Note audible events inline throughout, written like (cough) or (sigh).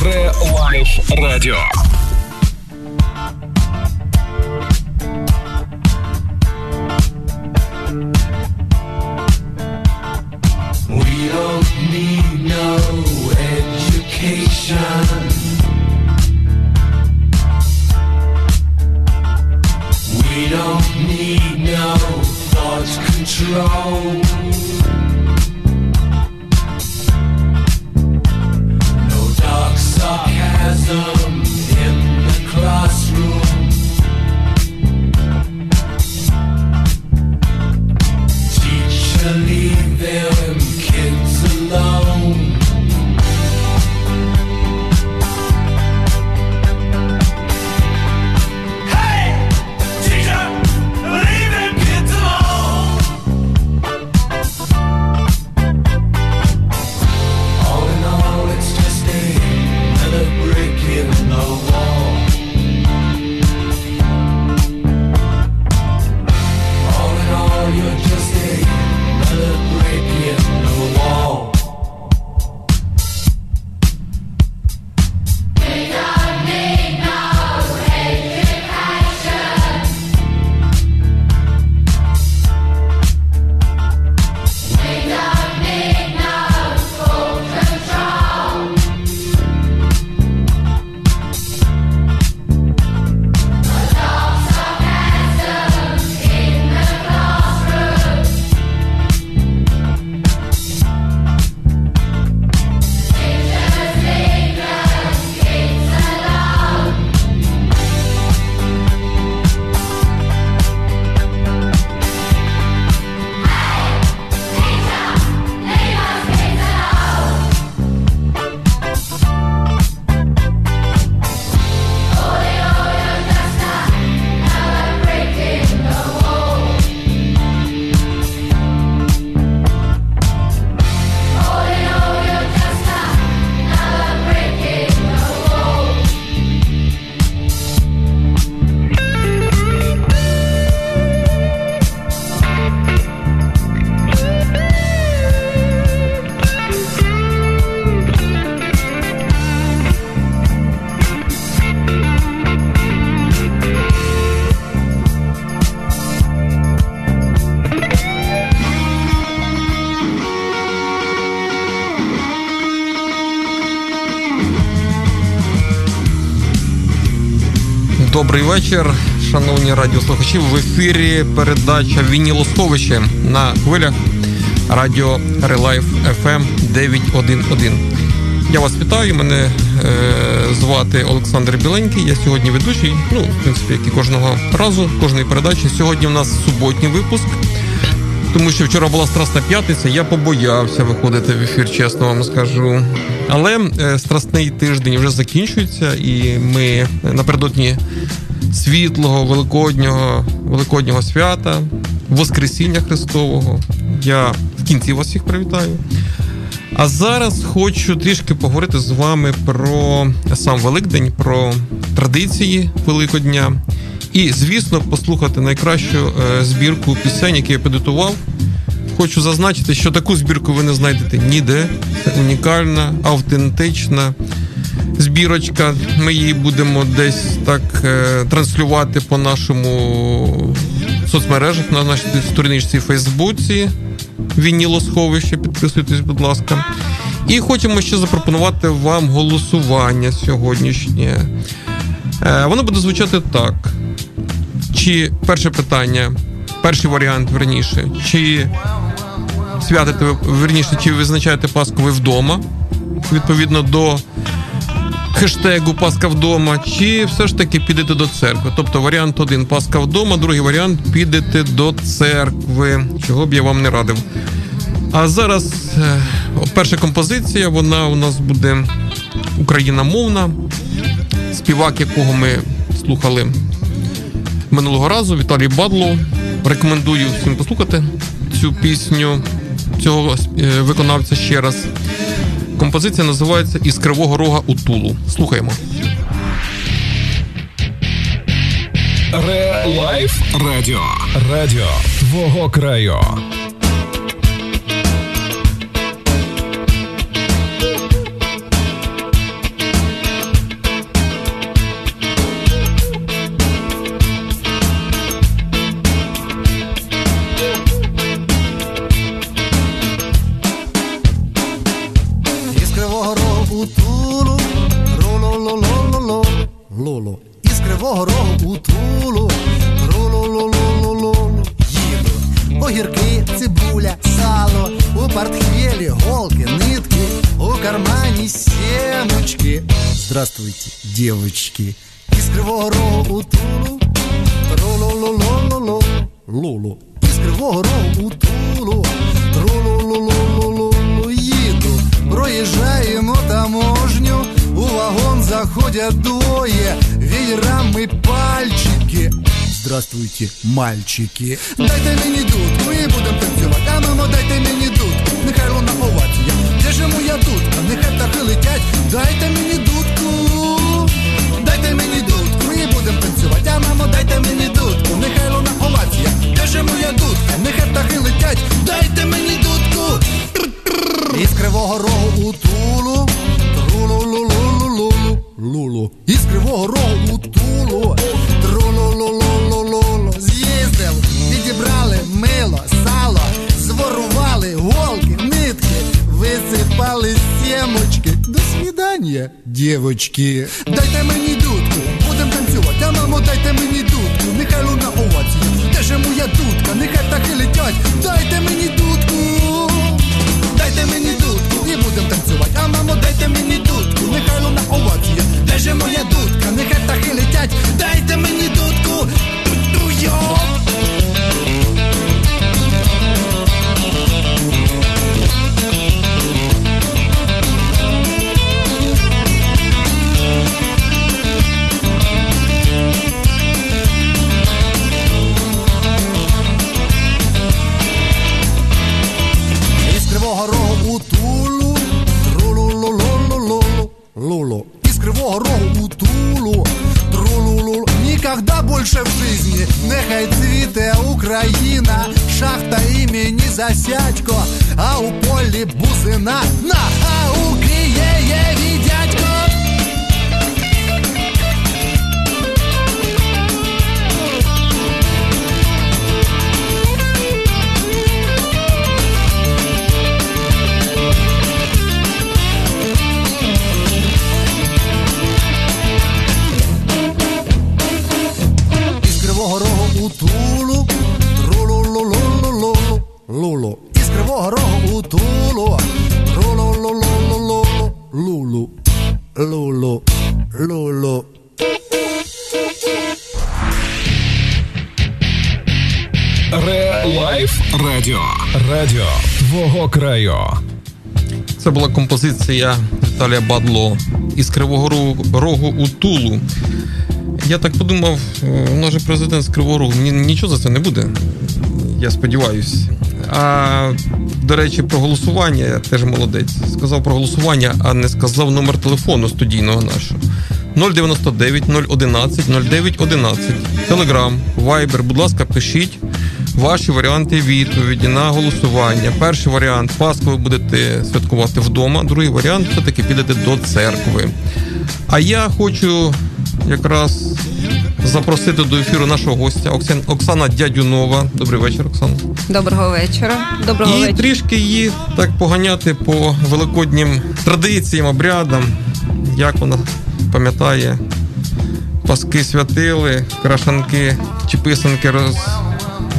Ре-лайф. Добрий вечір, шановні радіослухачі. В ефірі передача Вінілосховище на хвилях радіо Relife FM 911. Я вас вітаю. Мене е, звати Олександр Біленький. Я сьогодні ведучий. Ну, в принципі, як і кожного разу, кожної передачі. Сьогодні у нас суботній випуск. Тому що вчора була Страсна п'ятниця, я побоявся виходити в ефір, чесно вам скажу. Але е, страсний тиждень вже закінчується, і ми напередодні світлого, великоднього, великоднього свята, Воскресіння Христового. Я в кінці вас всіх привітаю. А зараз хочу трішки поговорити з вами про сам Великдень, про традиції Великодня. І, звісно, послухати найкращу е, збірку пісень, які я підготував. Хочу зазначити, що таку збірку ви не знайдете ніде. Це унікальна, автентична збірочка. Ми її будемо десь так е, транслювати по нашому соцмережах на нашій сторіночці в Фейсбуці. Вінілосховище, підписуйтесь, будь ласка. І хочемо ще запропонувати вам голосування сьогоднішнє. Е, Воно буде звучати так. Чи перше питання, перший варіант, верніше, чи святите верніше, чи визначаєте Пасху ви вдома, відповідно до хештегу Пасха вдома, чи все ж таки підете до церкви? Тобто варіант один Пасха вдома, другий варіант підете до церкви, чого б я вам не радив. А зараз е, перша композиція, вона у нас буде україномовна, співак, якого ми слухали минулого разу, Віталій Бадло. Рекомендую всім послухати цю пісню цього е, виконавця ще раз. Композиція називається Із Кривого Рога у Тулу. Слухаємо. Relife радіо. Радіо твого краю. Девочки. Із кривого рогу у Тулу, рулу-лу-лу-лу-лу, лулу. Із кривого рогу у Тулу, рулу-лу-лу-лу-лу, їду. Проїжджаємо таможню, у вагон заходять двоє, веерами пальчики. Здравствуйте, мальчики. Дайте мені дудку і будем танцювати. Композиція Віталія Бадло із Кривого Рогу- Рогу у Тулу. Я так подумав, е, у нас же президент з Кривого Рогу, нічого за це не буде. Я сподіваюся. А до речі, про голосування я теж молодець. Сказав про голосування, а не сказав номер телефону студійного нашого. 099 011 0911. Телеграм, Вайбер. Будь ласка, пишіть ваші варіанти відповіді на голосування. Перший варіант Пасху ви будете святкувати вдома. Другий варіант все-таки підете до церкви. А я хочу якраз запросити до ефіру нашого гостя Оксан- Оксана Дядюнова. Добрий вечір, Оксана. Доброго вечора. Доброго І вечора. трішки її так поганяти по великоднім традиціям, обрядам, як вона пам'ятає, паски святили, крашанки чи писанки роз,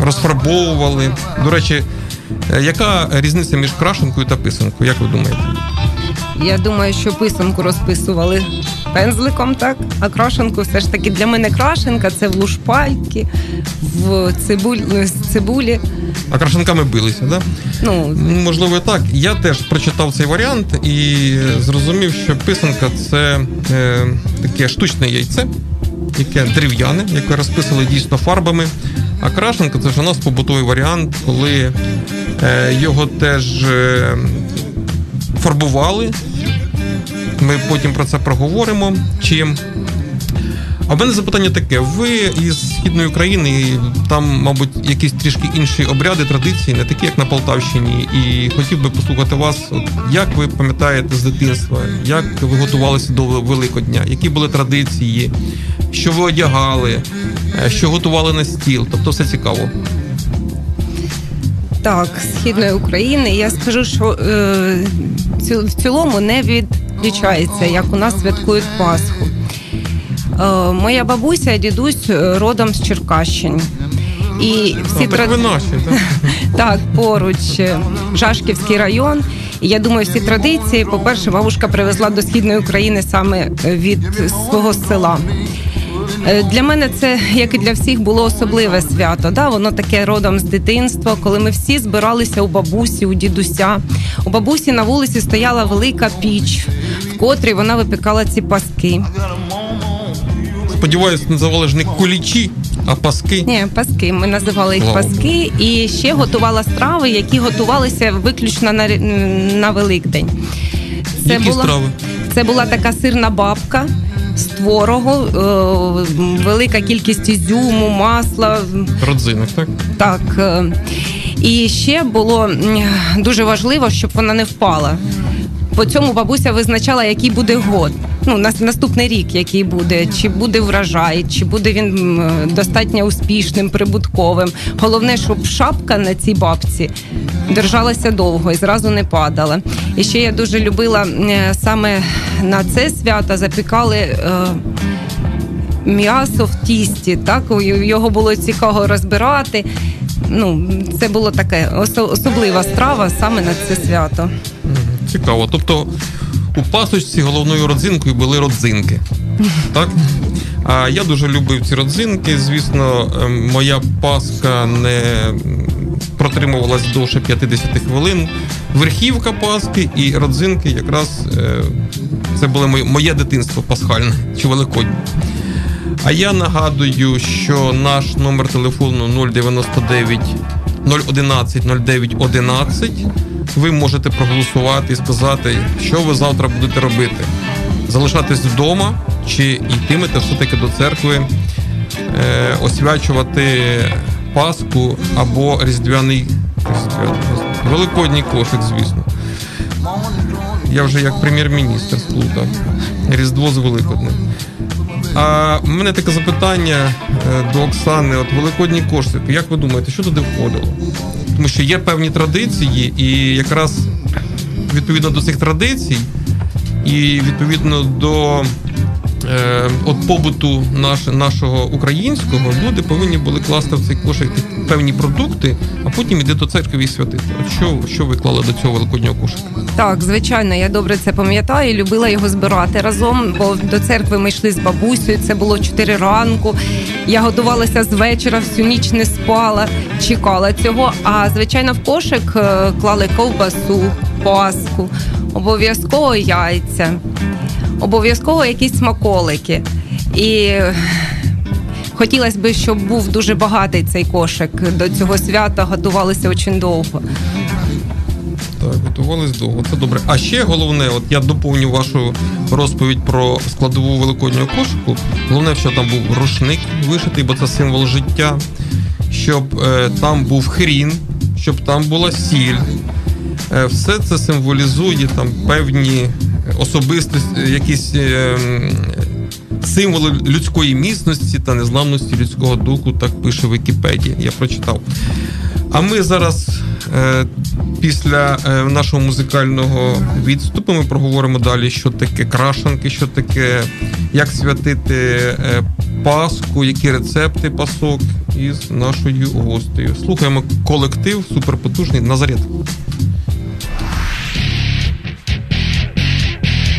розфарбовували. До речі, е, яка різниця між крашенкою та писанкою, як ви думаєте? Я думаю, що писанку розписували пензликом, так? А крашенку все ж таки для мене крашенка це в лушпайки, в цибуль... цибулі. А крашенками билися? Да? Ну, Можливо, так. Я теж прочитав цей варіант і зрозумів, що писанка це е, таке штучне яйце, яке дерев'яне, яке розписали дійсно фарбами. А крашенка це ж у нас побутовий варіант, коли е, його теж е, фарбували. Ми потім про це проговоримо. Чим. А в мене запитання таке: ви із східної України, і там, мабуть, якісь трішки інші обряди, традиції, не такі, як на Полтавщині. І хотів би послухати вас, от, як ви пам'ятаєте з дитинства, як ви готувалися до Великодня, які були традиції, що ви одягали, е, що готували на стіл. Тобто все цікаво. так, східної України. Я скажу, що е, в цілому не від відрізняється, як у нас святкують Пасху. Е, Моя бабуся і дідусь е, родом з Черкащини. І всі так тради- наші, так? (laughs) так, поруч е, Жашківський район. І я думаю, всі традиції, по-перше, бабушка привезла до східної України саме від свого села. Е, Для мене це, як і для всіх, було особливе свято. Да? Воно таке родом з дитинства, коли ми всі збиралися у бабусі, у дідуся. У бабусі на вулиці стояла велика піч, в котрій вона випікала ці паски. Сподіваюсь, називали ж не кулічі, а паски. Ні, паски. Ми називали їх Слава паски, і ще готувала страви, які готувалися виключно на, на Великдень. Які страви? Це була така сирна бабка з творогу, е, велика кількість ізюму, масла. Родзинок, так? Так. е, І ще було дуже важливо, щоб вона не впала. По цьому бабуся визначала, який буде год. Ну, нас- наступний рік, який буде, чи буде врожай, чи буде він достатньо успішним, прибутковим. Головне, щоб шапка на цій бабці держалася довго і зразу не падала. І ще я дуже любила е, саме на це свято запікали. е, м'ясо в тісті, так його було цікаво розбирати. Ну, це було таке особлива страва саме на це свято. Цікаво. Тобто у пасочці головною родзинкою були родзинки. (laughs) Так? А я дуже любив ці родзинки. Звісно, ем, моя паска не протримувалась довше 50 хвилин. Верхівка паски і родзинки якраз е, це було моє, дитинство пасхальне чи великоднє. А я нагадую, що наш номер телефону 099 011 09 11. Ви можете проголосувати і сказати, що ви завтра будете робити. Залишатись вдома чи йтимете все-таки до церкви, е, освячувати Пасху або Різдвяний Різдвяний, Великодній кошик, звісно. Я вже як прем'єр-міністр сплутав. Різдво з Великоднем. А в мене таке запитання е, до Оксани: от Великодній кошик. Як ви думаєте, що туди входило? Тому що є певні традиції, і якраз відповідно до цих традицій, і відповідно до от побуту наш, нашого українського, люди повинні були класти в цей кошик певні продукти, а потім іти до церкви і святити. От що, що ви клали до цього великоднього кошика? Так, звичайно, я добре це пам'ятаю. Любила його збирати разом, бо до церкви ми йшли з бабусею. Це було 4 ранку. Я готувалася з вечора, всю ніч не спала, чекала цього. А звичайно, в кошик е, клали ковбасу, паску, обов'язково яйця, обов'язково якісь смаколики. І хотілося б, щоб був дуже багатий цей кошик. До цього свята готувалися дуже довго. Так, готувались довго. Це добре. А ще головне, от я доповню вашу розповідь про складову великоднього кошику. Головне, що там був рушник вишитий, бо це символ життя, щоб е, там був хрін, щоб там була сіль. Е, все це символізує там певні особистості, якісь е, символи людської міцності та незламності людського духу, так пише Вікіпедія. Я прочитав. А ми зараз е, після е, нашого музикального відступу ми проговоримо далі, що таке крашанки, що таке, як святити Пасху, які рецепти пасок із нашою гостею. Слухаємо колектив суперпотужний Назарет.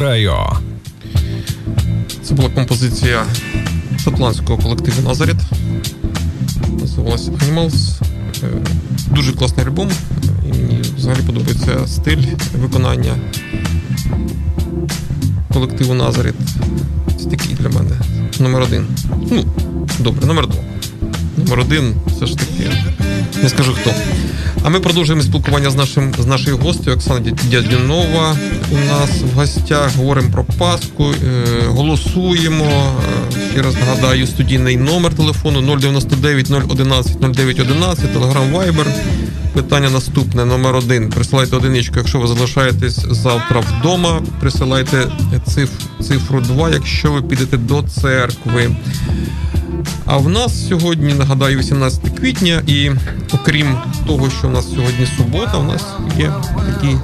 Краю. Це була композиція шотландського колективу Назарет. Називалася Animals. Е, Дуже класний альбом. І мені взагалі подобається стиль виконання колективу Назарет. Це такий для мене номер один. Ну, добре, номер два. Номер один все ж таки. Не скажу хто. А ми продовжуємо спілкування з нашим з нашою гостею Оксана Дядюнова. У нас в гостях говоримо про Пасху, е, голосуємо. Е, Ще раз нагадаю, студійний номер телефону 099 011 0911, Telegram Viber. Питання наступне, номер один. Присилайте одиничку, якщо ви залишаєтесь завтра вдома. Присилайте циф, цифру 2, якщо ви підете до церкви. А в нас сьогодні, нагадаю, 18 квітня, і окрім того, що в нас сьогодні субота, у нас є такі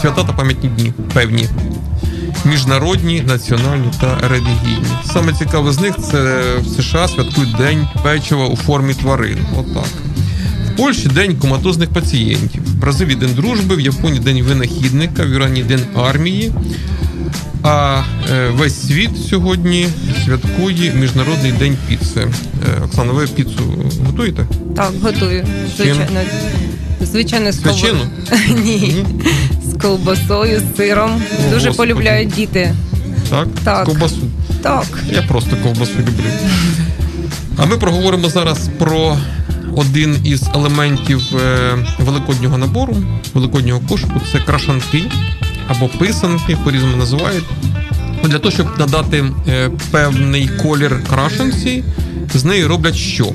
свята та пам'ятні дні певні. Міжнародні, національні та релігійні. Саме цікаве з них це в США святкують День печива у формі тварин. Отак. В Польщі день коматозних пацієнтів, в Бразилії день дружби, в Японії день винахідника, в Ірані день армії. А е, весь світ сьогодні святкує Міжнародний день піци. Е, Оксана, ви піцу готуєте? Так, готую. Звичайно. Звичайно, з колб- (laughs) Ні. З ковбасою, з сиром. О, Дуже Господи. полюбляють діти. Так? Так. Ковбасу. Так. Я просто ковбасу люблю. А ми проговоримо зараз про один із елементів е, великоднього набору, великоднього кошику це крашанки або писанки, по-різному називають. Для того, щоб надати е, певний колір крашенці, з неї роблять що?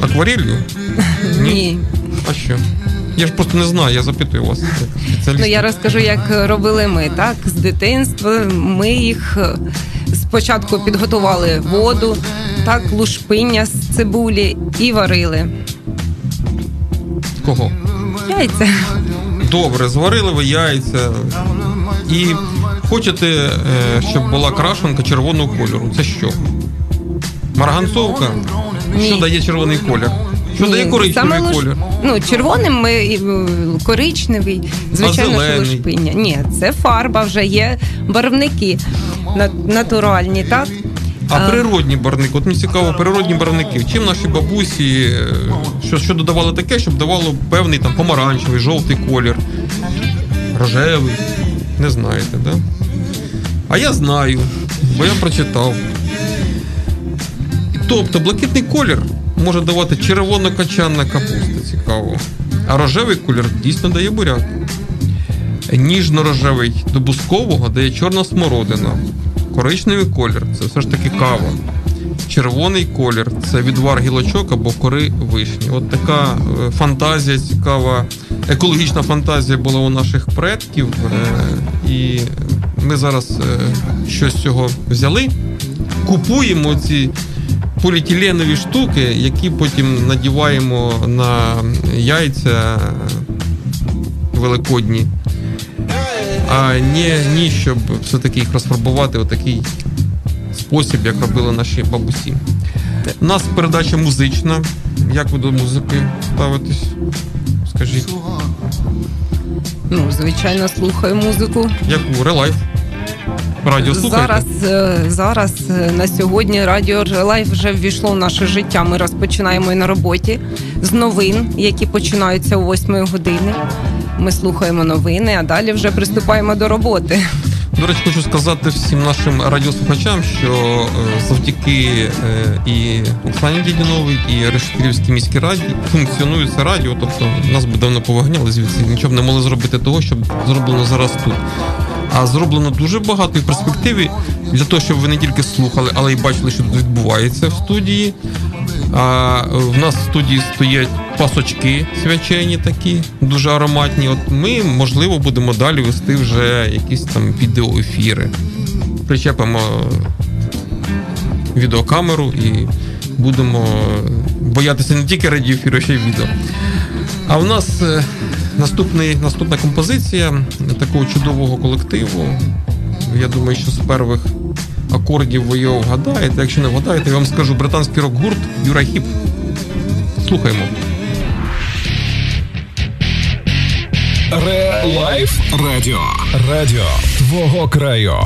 Акварелью? (laughs) Ні. А що? Я ж просто не знаю, я запитую вас. як. Ну я розкажу, як робили ми. Так, з дитинства ми їх е, спочатку підготували воду, так, лушпиння з цибулі і варили. Кого? Яйця. Добре, зварили ви яйця. І хочете, е, щоб була крашенка червоного кольору. Це що? Марганцовка? Ні. Що дає червоний колір? Що Ні, дає коричневий саме колір? Ну, червоним ми е, коричневий, звичайно, що лушпиння. Ні, це фарба, вже є барвники натуральні, так? А А. природні барвники, от мені цікаво, природні барвники. Чим наші бабусі, е, що, що додавали таке, щоб давало певний там помаранчевий, жовтий колір, рожевий. Не знаєте, да? А я знаю, бо я прочитав. Тобто блакитний колір може давати червоно-качанна капуста, цікаво. А рожевий колір дійсно дає буряк. Ніжно-рожевий до бускового дає чорна смородина. Коричневий колір це все ж таки кава. Червоний колір це відвар гілочок або кори вишні. От така е, фантазія цікава, екологічна фантазія була у наших предків. е, І ми зараз е, щось з цього взяли, купуємо ці поліетиленові штуки, які потім надіваємо на яйця великодні. А не, ні, щоб все-таки їх розфарбувати у такий спосіб, як робили наші бабусі. У нас передача музична. Як ви до музики ставитесь? Скажіть, Ну, звичайно, слухаю музику. яку Relife? Радіо слухаєте? Зараз, е, зараз е, на сьогодні радіо Relife вже ввійшло в наше життя. Ми розпочинаємо і на роботі з новин, які починаються о 8 години. Ми слухаємо новини, а далі вже приступаємо до роботи. До речі, хочу сказати всім нашим радіослухачам, що е, завдяки е, і Оксані Дідіновій, і Решетилівській міській раді функціонує радіо. Тобто нас би давно повигняли звідси, нічого б не могли зробити того, що зроблено зараз тут. А зроблено дуже багато і в перспективі для того, щоб ви не тільки слухали, але й бачили, що тут відбувається в студії. А в нас в студії стоять пасочки свячені такі, дуже ароматні. От ми, можливо, будемо далі вести вже якісь там відеоефіри. Причепимо відеокамеру і будемо боятися не тільки радіоефіру, ще й відео. А в нас е, наступний, наступна композиція такого чудового колективу. Я думаю, що з перших акордів ви його вгадаєте. Якщо не вгадаєте, я вам скажу британський рок-гурт Юра Хіп. Слухаємо. Ре-лайф радіо. Радіо твого краю.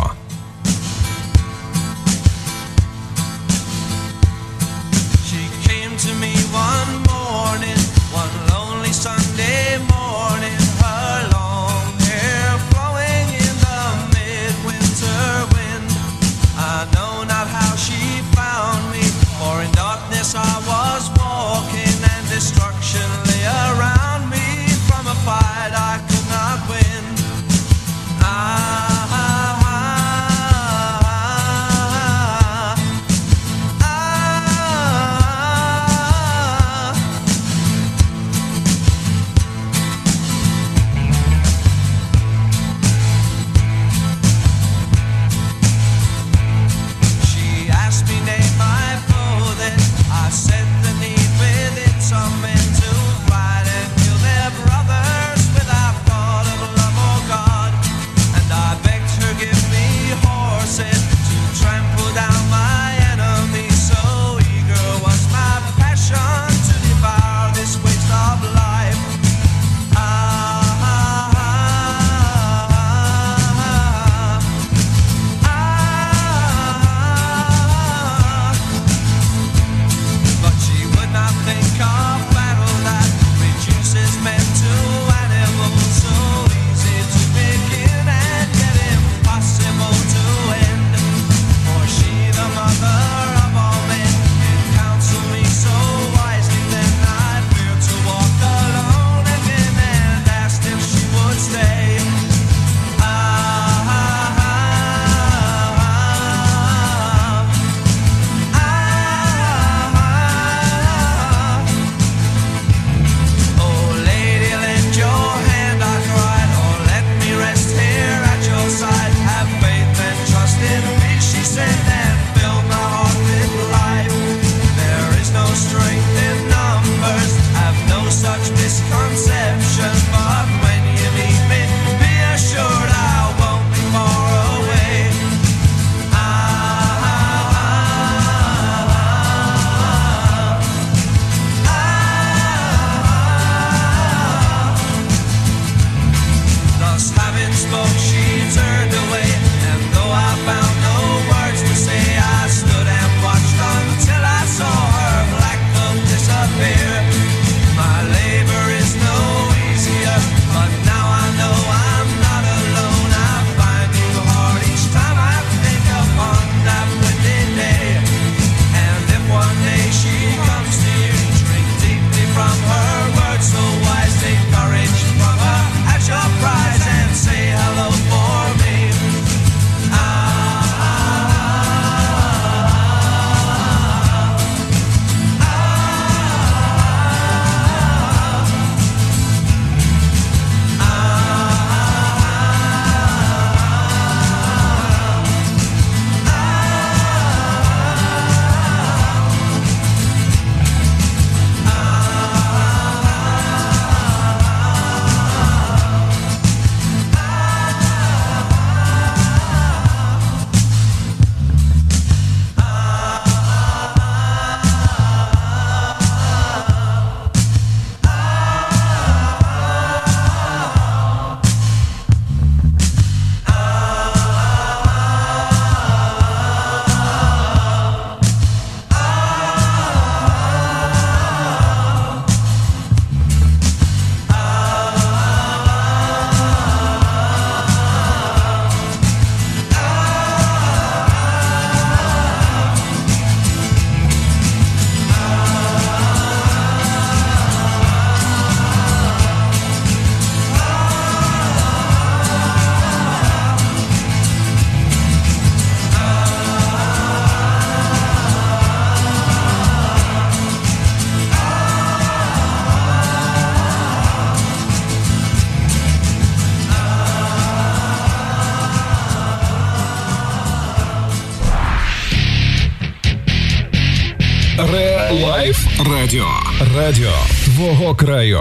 Радіо твого краю.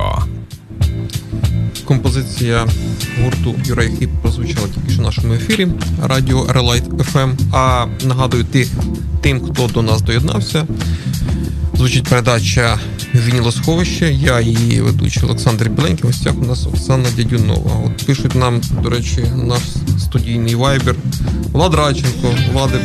Композиція гурту Uriah Heep прозвучала тільки що в нашому ефірі Радіо Relife FM. А нагадую тих, тим, хто до нас доєднався. Звучить передача Вінілосховище. Я її ведучий Олександр Біленький. В гостях у нас Оксана Дядюнова. От пишуть нам, до речі, наш студійний вайбер. Влад Радченко, Влади,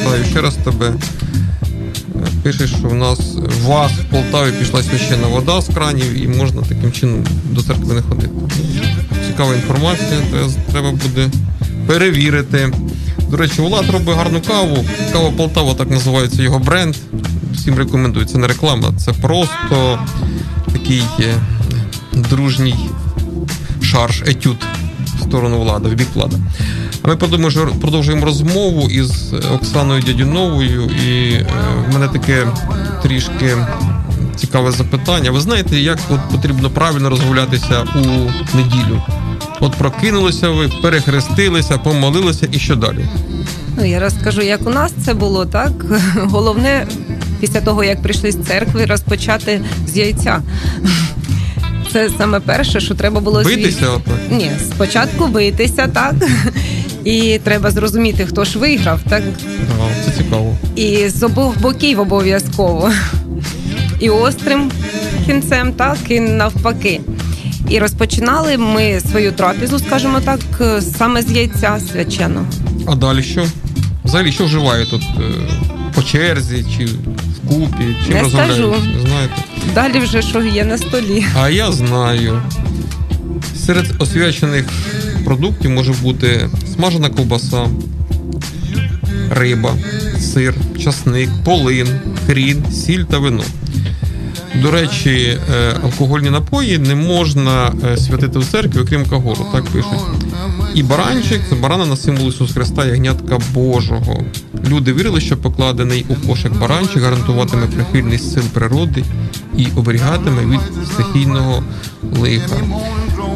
вітаю ще раз тебе. Е, Пише, що в нас в вас в Полтаві пішла священна вода з кранів і можна таким чином до церкви не ходити. Цікава інформація, треба, буде перевірити. До речі, Влад робить гарну каву. Кава Полтава, так називається його бренд. Всім рекомендую. Це не реклама, це просто такий е, дружній шарж, етюд сторону влада, в бік влада. А ми продовжуємо розмову із Оксаною Дядюновою, і е, в мене таке трішки цікаве запитання. Ви знаєте, як от потрібно правильно розмовлятися у неділю? От прокинулися ви, перехрестилися, помолилися і що далі? Ну, я розкажу, як у нас це було, так? (laughs) Головне, після того, як прийшли з церкви, розпочати з яйця. Це саме перше, що треба було. Битися? отак? Ні, спочатку битися, так. І треба зрозуміти, хто ж виграв, так. Ага, це цікаво. І з обох боків обов'язково. І острим кінцем, так, і навпаки. І розпочинали ми свою трапезу, скажімо так, саме з яйця свяченого. А далі що? Взагалі, що вживає тут? е, По черзі чи вкупі? Чим Не скажу. Знаєте? Далі вже що є на столі. А я знаю. Серед освячених продуктів може бути смажена ковбаса, риба, сир, часник, полин, хрін, сіль та вино. До речі, е, алкогольні напої не можна е, святити в церкві, окрім кагору, так пишуть. І баранчик це барана на символ Ісуса Христа, ягнятка Божого. Люди вірили, що покладений у кошик баранчик гарантуватиме прихильність сил природи і оберігатиме від стихійного лиха.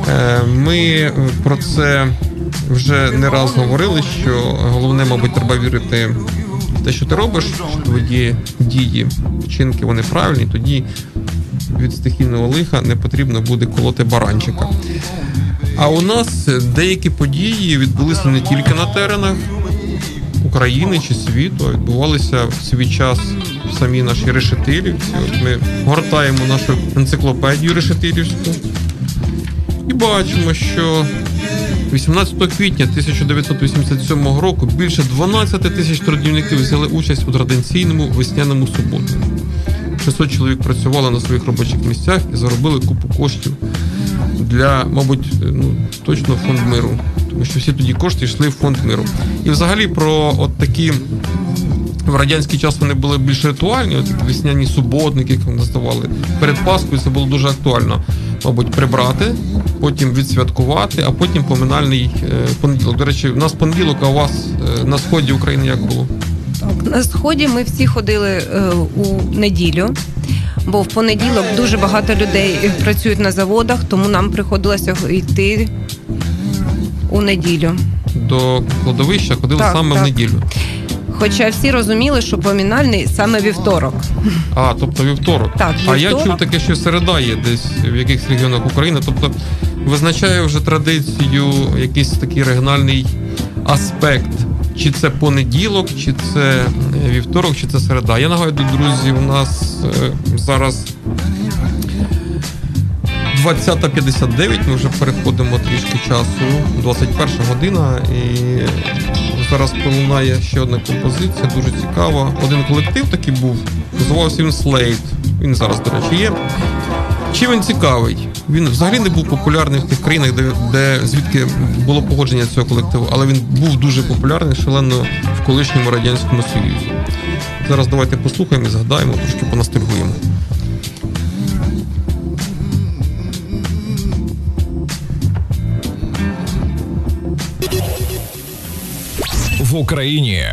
Е, Ми про це вже не раз говорили, що головне, мабуть, треба вірити в те, що ти робиш, що твої дії, вчинки вони правильні, тоді від стихійного лиха не потрібно буде колоти баранчика. А у нас деякі події відбулися не тільки на теренах України чи світу, відбувалися в свій час в самій нашій решетилівці. От ми гортаємо нашу енциклопедію решетилівську і бачимо, що 18 квітня 1987 року більше 12 тисяч трудівників взяли участь у традиційному весняному суботнику. 600 чоловік працювали на своїх робочих місцях і заробили купу коштів для, мабуть, ну точно фонд миру, що всі тоді кошти йшли в фонд миру. І взагалі про от такі. В радянський час вони були більш ритуальні, от весняні суботники, як вони називали. Перед Паскою це було дуже актуально, мабуть, прибрати, потім відсвяткувати, а потім поминальний е, понеділок. До речі, у нас понеділок, а у вас е, на сході України як було? Так, на сході ми всі ходили е, у неділю, бо в понеділок дуже багато людей працюють на заводах, тому нам приходилося йти у неділю. До кладовища ходили Так, саме так. в неділю. Хоча всі розуміли, що помінальний саме вівторок. А, тобто вівторок. Так, А я чув таке, що середа є десь в якихось регіонах України. Тобто визначає вже традицію якийсь такий регіональний аспект. Чи це понеділок, чи це вівторок, чи це середа. Я нагадую, друзі, у нас е, зараз 20.59, ми вже переходимо трішки часу, 21 година, і зараз пролунає ще одна композиція, дуже цікава. Один колектив такий був, називався він Slate. Він зараз, до речі, є. Чим він цікавий? Він взагалі не був популярний в тих країнах, де, де звідки було погодження цього колективу, але він був дуже популярний шалено в колишньому радянському союзі. Зараз давайте послухаємо і згадаємо, трошки поностальгуємо. Україні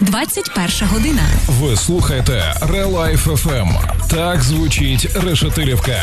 21 година. ви слухаєте Релайф FM. Так звучить Решетилівка.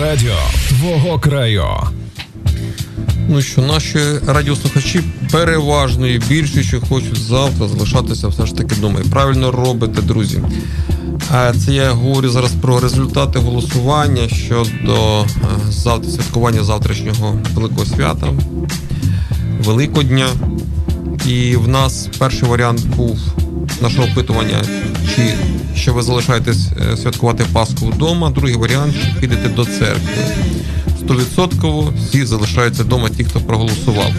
Радіо. Твого краю. Ну що, наші радіослухачі переважною більшістю хочуть завтра залишатися все ж таки вдома. І правильно робите, друзі. Це я говорю зараз про результати голосування щодо е, завтра святкування завтрашнього великого свята, Великодня. І в нас перший варіант був нашого опитування, чи що ви залишаєтесь е, святкувати Пасху вдома. Другий варіант, чи підете до церкви. 100% всі залишаються вдома, ті, хто проголосував.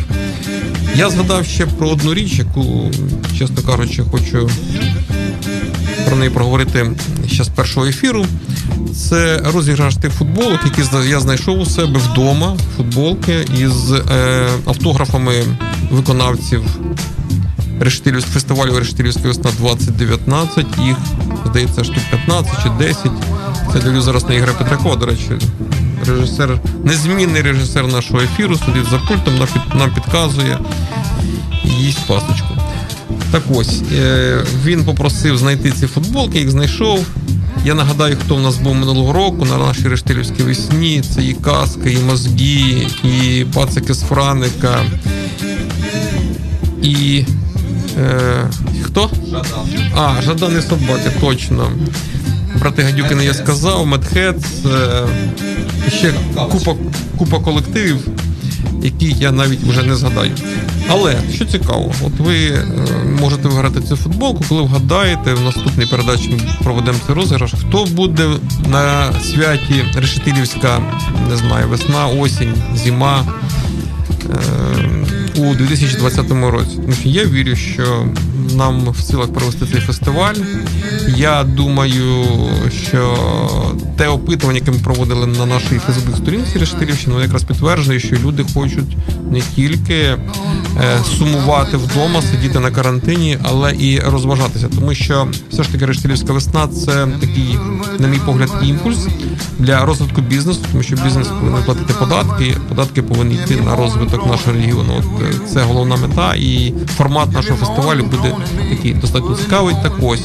Я згадав ще про одну річ, яку, чесно кажучи, хочу про неї проговорити ще з першого ефіру. Це розіграш тих футболок, які я знайшов у себе вдома. Футболки із е, автографами виконавців Решетилівського фестивалю Решетилівська весна 2019. Їх, здається, штук 15 чи 10. Це дивлю зараз на Ігоря Петракова, до речі, режисер, незмінний режисер нашого ефіру, сидить за пультом, нам, підказує їсть пасочку. Так ось, е, він попросив знайти ці футболки, їх знайшов. Я нагадаю, хто в нас був минулого року на нашій рештилівській весні. Це і каска, і мозги, і пацики з Франика, і. Е, хто? Жадан. А, Жадан і собаки, точно. Брати Гадюкини я сказав, Медхец, е, ще купа, купа колективів, які я навіть вже не згадаю. Але що цікаво, от ви е, можете виграти цю футболку, коли вгадаєте, в наступній передачі ми проведемо цей розіграш. Хто буде на святі Решетилівська, не знаю, весна, осінь, зима е, у 2020 році. Що я вірю, що нам в силах провести цей фестиваль. Я думаю, що те опитування, яке ми проводили на нашій Фейсбук-сторінці Решетилівщини, воно якраз підтверджує, що люди хочуть не тільки е, сумувати вдома, сидіти на карантині, але і розважатися. Тому що все ж таки Рештилівська весна це такий, на мій погляд, імпульс для розвитку бізнесу, тому що бізнес повинен платити податки. Податки повинні йти на розвиток нашого регіону. От е, це головна мета, і формат нашого фестивалю буде такий достатньо цікавий. Так ось.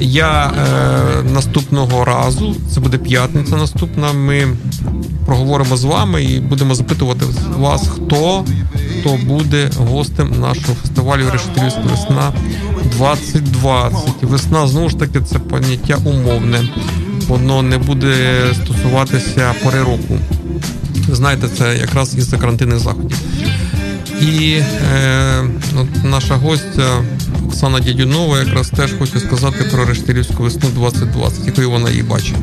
Я е, наступного разу, це буде п'ятниця наступна. Ми проговоримо з вами і будемо запитувати вас, хто, хто буде гостем нашого фестивалю Решетилівська весна 2020. Весна знову ж таки це поняття умовне. Воно не буде стосуватися пори року. Знаєте, це якраз із-за карантинних заходів. І е, от наша гостя Оксана Дядюнова якраз теж хоче сказати про Рештилівську весну 2020, якою вона її бачить.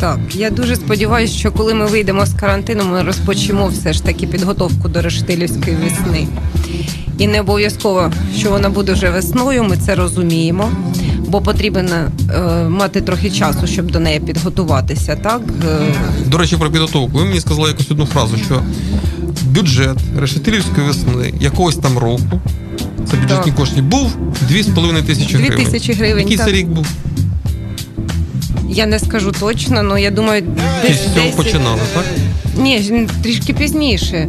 Так, я дуже сподіваюся, що коли ми вийдемо з карантину, ми розпочнемо все ж таки підготовку до Рештилівської весни. І не обов'язково, що вона буде вже весною, ми це розуміємо, бо потрібно е, мати трохи часу, щоб до неї підготуватися. Так Е, До речі, про підготовку. Ви мені сказали якусь одну фразу, що бюджет Решетилівської весни якогось там року, це бюджетні Так. кошти, був 2,5 тисячі гривень. тисячі гривень, Який так. це рік був? я не скажу точно, але я думаю, десь з цього 10... починали, так? Ні, трішки пізніше.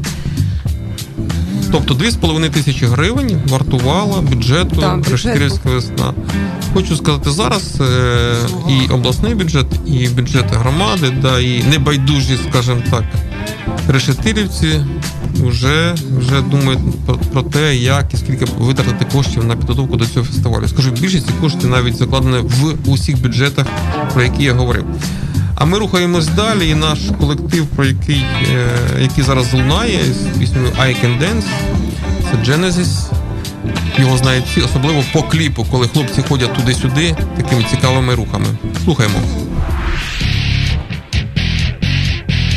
Тобто 2,5 тисячі гривень вартувала бюджету Так. Решетилівська весна. Хочу сказати, зараз е, і обласний бюджет, і бюджети громади, да, і небайдужі, скажімо так, решетилівці вже, вже думають про, про те, як і скільки витратити коштів на підготовку до цього фестивалю. Скажу, більшість цих коштів навіть закладені в усіх бюджетах, про які я говорив. А ми рухаємось далі, і наш колектив, про який, е, який зараз лунає з піснею I Can Dance, це Genesis. Його знають всі, особливо по кліпу, коли хлопці ходять туди-сюди такими цікавими рухами. Слухаємо.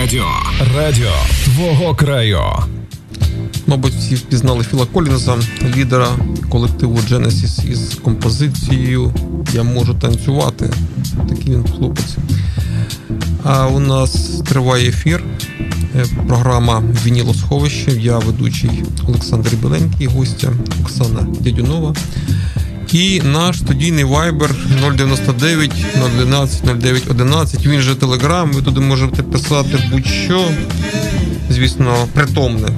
Радіо. Радіо твого краю. Мабуть, всі впізнали Філа Колінза, лідера колективу Genesis із композицією Я можу танцювати. Такий він хлопець. А у нас триває ефір. е, Програма Вінілосховище. Я ведучий Олександр Біленький, гостя Оксана Дядюнова. І наш студійний вайбер 099 011 09 11. Він же телеграм. Ви туди можете писати будь-що. Звісно, притомне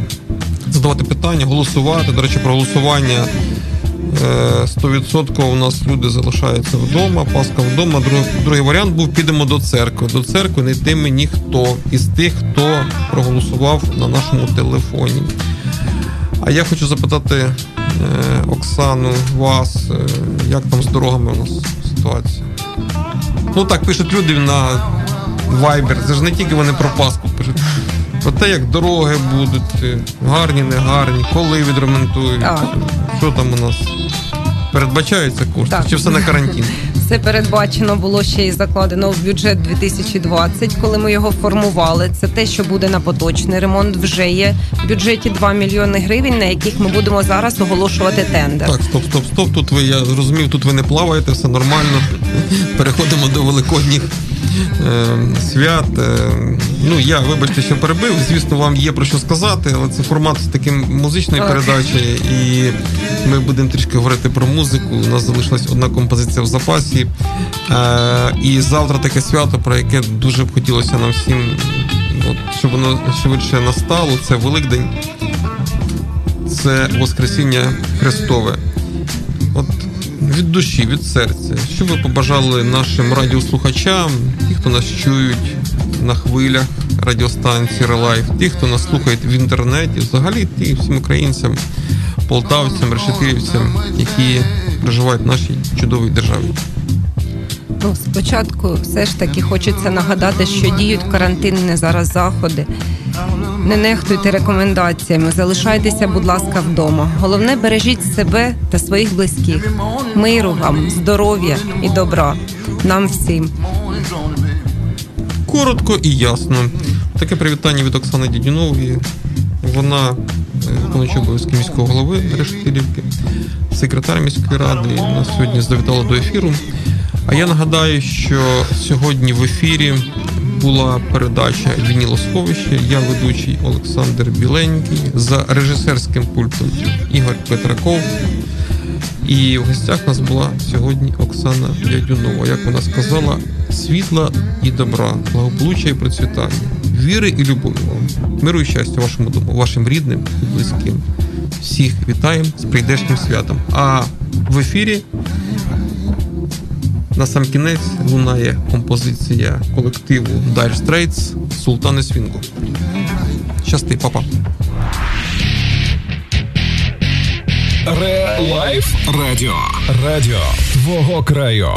задавати питання, голосувати. До речі, про голосування е, 100% у нас люди залишаються вдома, Пасха вдома. Другий, другий варіант був підемо до церкви. До церкви не йтиме ніхто із тих, хто проголосував на нашому телефоні. А я хочу запитати е, Оксану, вас, е, як там з дорогами у нас ситуація? Ну так пишуть люди на Viber. Це ж не тільки вони про Пасху пишуть. Про те, як дороги будуть, е, гарні, не гарні, коли відремонтують. Що там у нас? Передбачаються кошти? Так. Чи все на карантин? (laughs) Це передбачено було ще і закладено в бюджет 2020, коли ми його формували. Це те, що буде на поточний ремонт. Вже є в бюджеті 2 мільйони гривень, на яких ми будемо зараз оголошувати тендер. Так, стоп, стоп, стоп. Тут ви, я зрозумів, тут ви не плаваєте, все нормально. (laughs) Переходимо до великодніх свят. Е, ну, я, вибачте, що перебив. Звісно, вам є про що сказати, але це формат таким музичної передачі, і ми будемо трішки говорити про музику. У нас залишилась одна композиція в запасі. Е, і завтра таке свято, про яке дуже б хотілося нам всім, от, щоб воно швидше настало. Це Великдень це Воскресіння Христове. От від душі, від серця. Що ви побажали нашим радіослухачам, ті, хто нас чують на хвилях радіостанції Релайф, ті, хто нас слухає в інтернеті, взагалі ті всім українцям, полтавцям, решетилівцям, які проживають в нашій чудовій державі. Ну, спочатку все ж таки хочеться нагадати, що діють карантинні зараз заходи. Не нехтуйте рекомендаціями, залишайтеся, будь ласка, вдома. Головне, бережіть себе та своїх близьких, миру вам, здоров'я і добра. Нам всім. Коротко і ясно. Таке привітання від Оксани Дідінової. Вона е, виконуючи обов'язки міського голови Решетилівки, секретар міської ради. Нас сьогодні завітала до ефіру. А я нагадаю, що сьогодні в ефірі була передача Вінілосховище. Я ведучий Олександр Біленький за режисерським пультом Ігор Петраков. І в гостях у нас була сьогодні Оксана Дядюнова. Як вона сказала, світла і добра, благополуччя і процвітання, віри і любові вам, миру і щастя вашому дому, вашим рідним і близьким. Всіх вітаємо з прийдешнім святом. А в ефірі на сам кінець лунає композиція колективу Dire Straits Султани Свінгу. Щасти, па-па. Ре-лайф радіо. Радіо твого краю.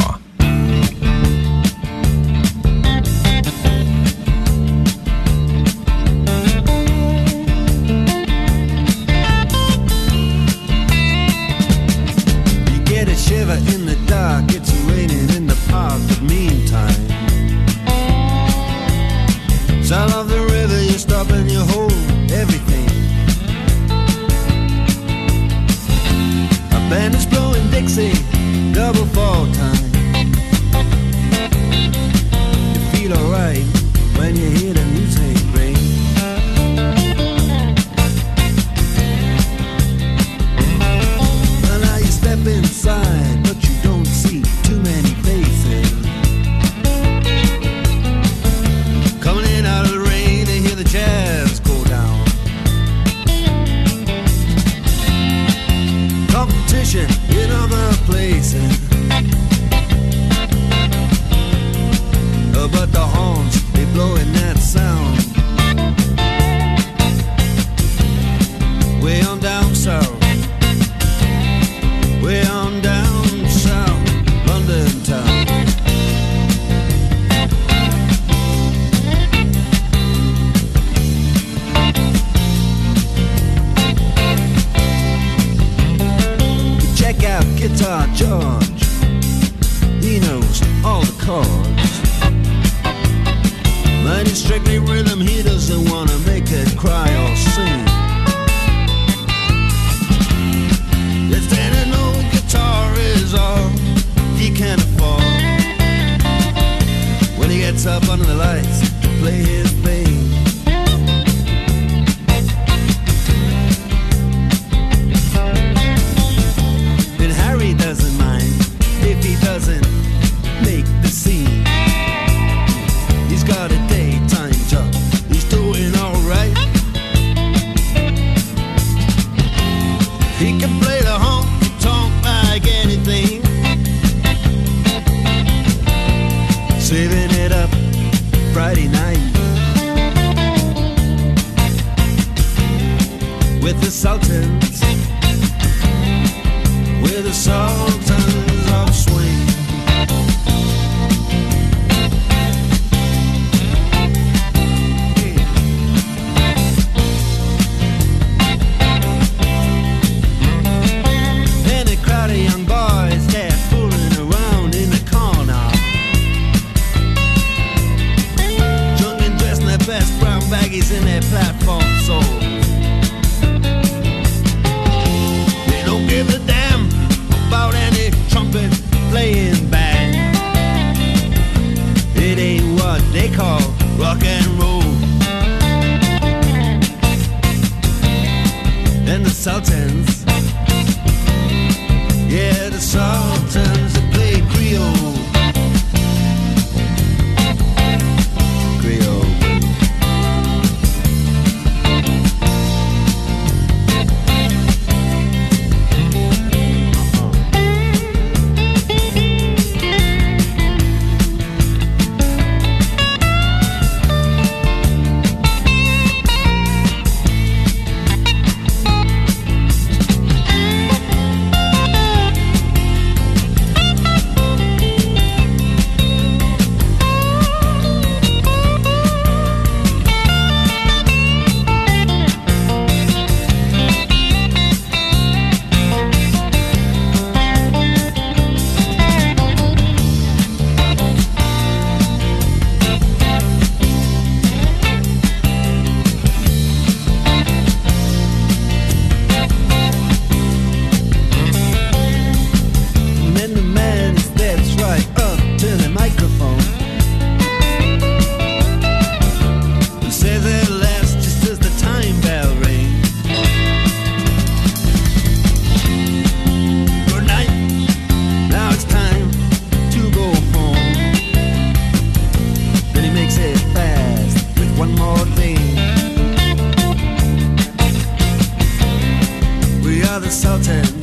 pretend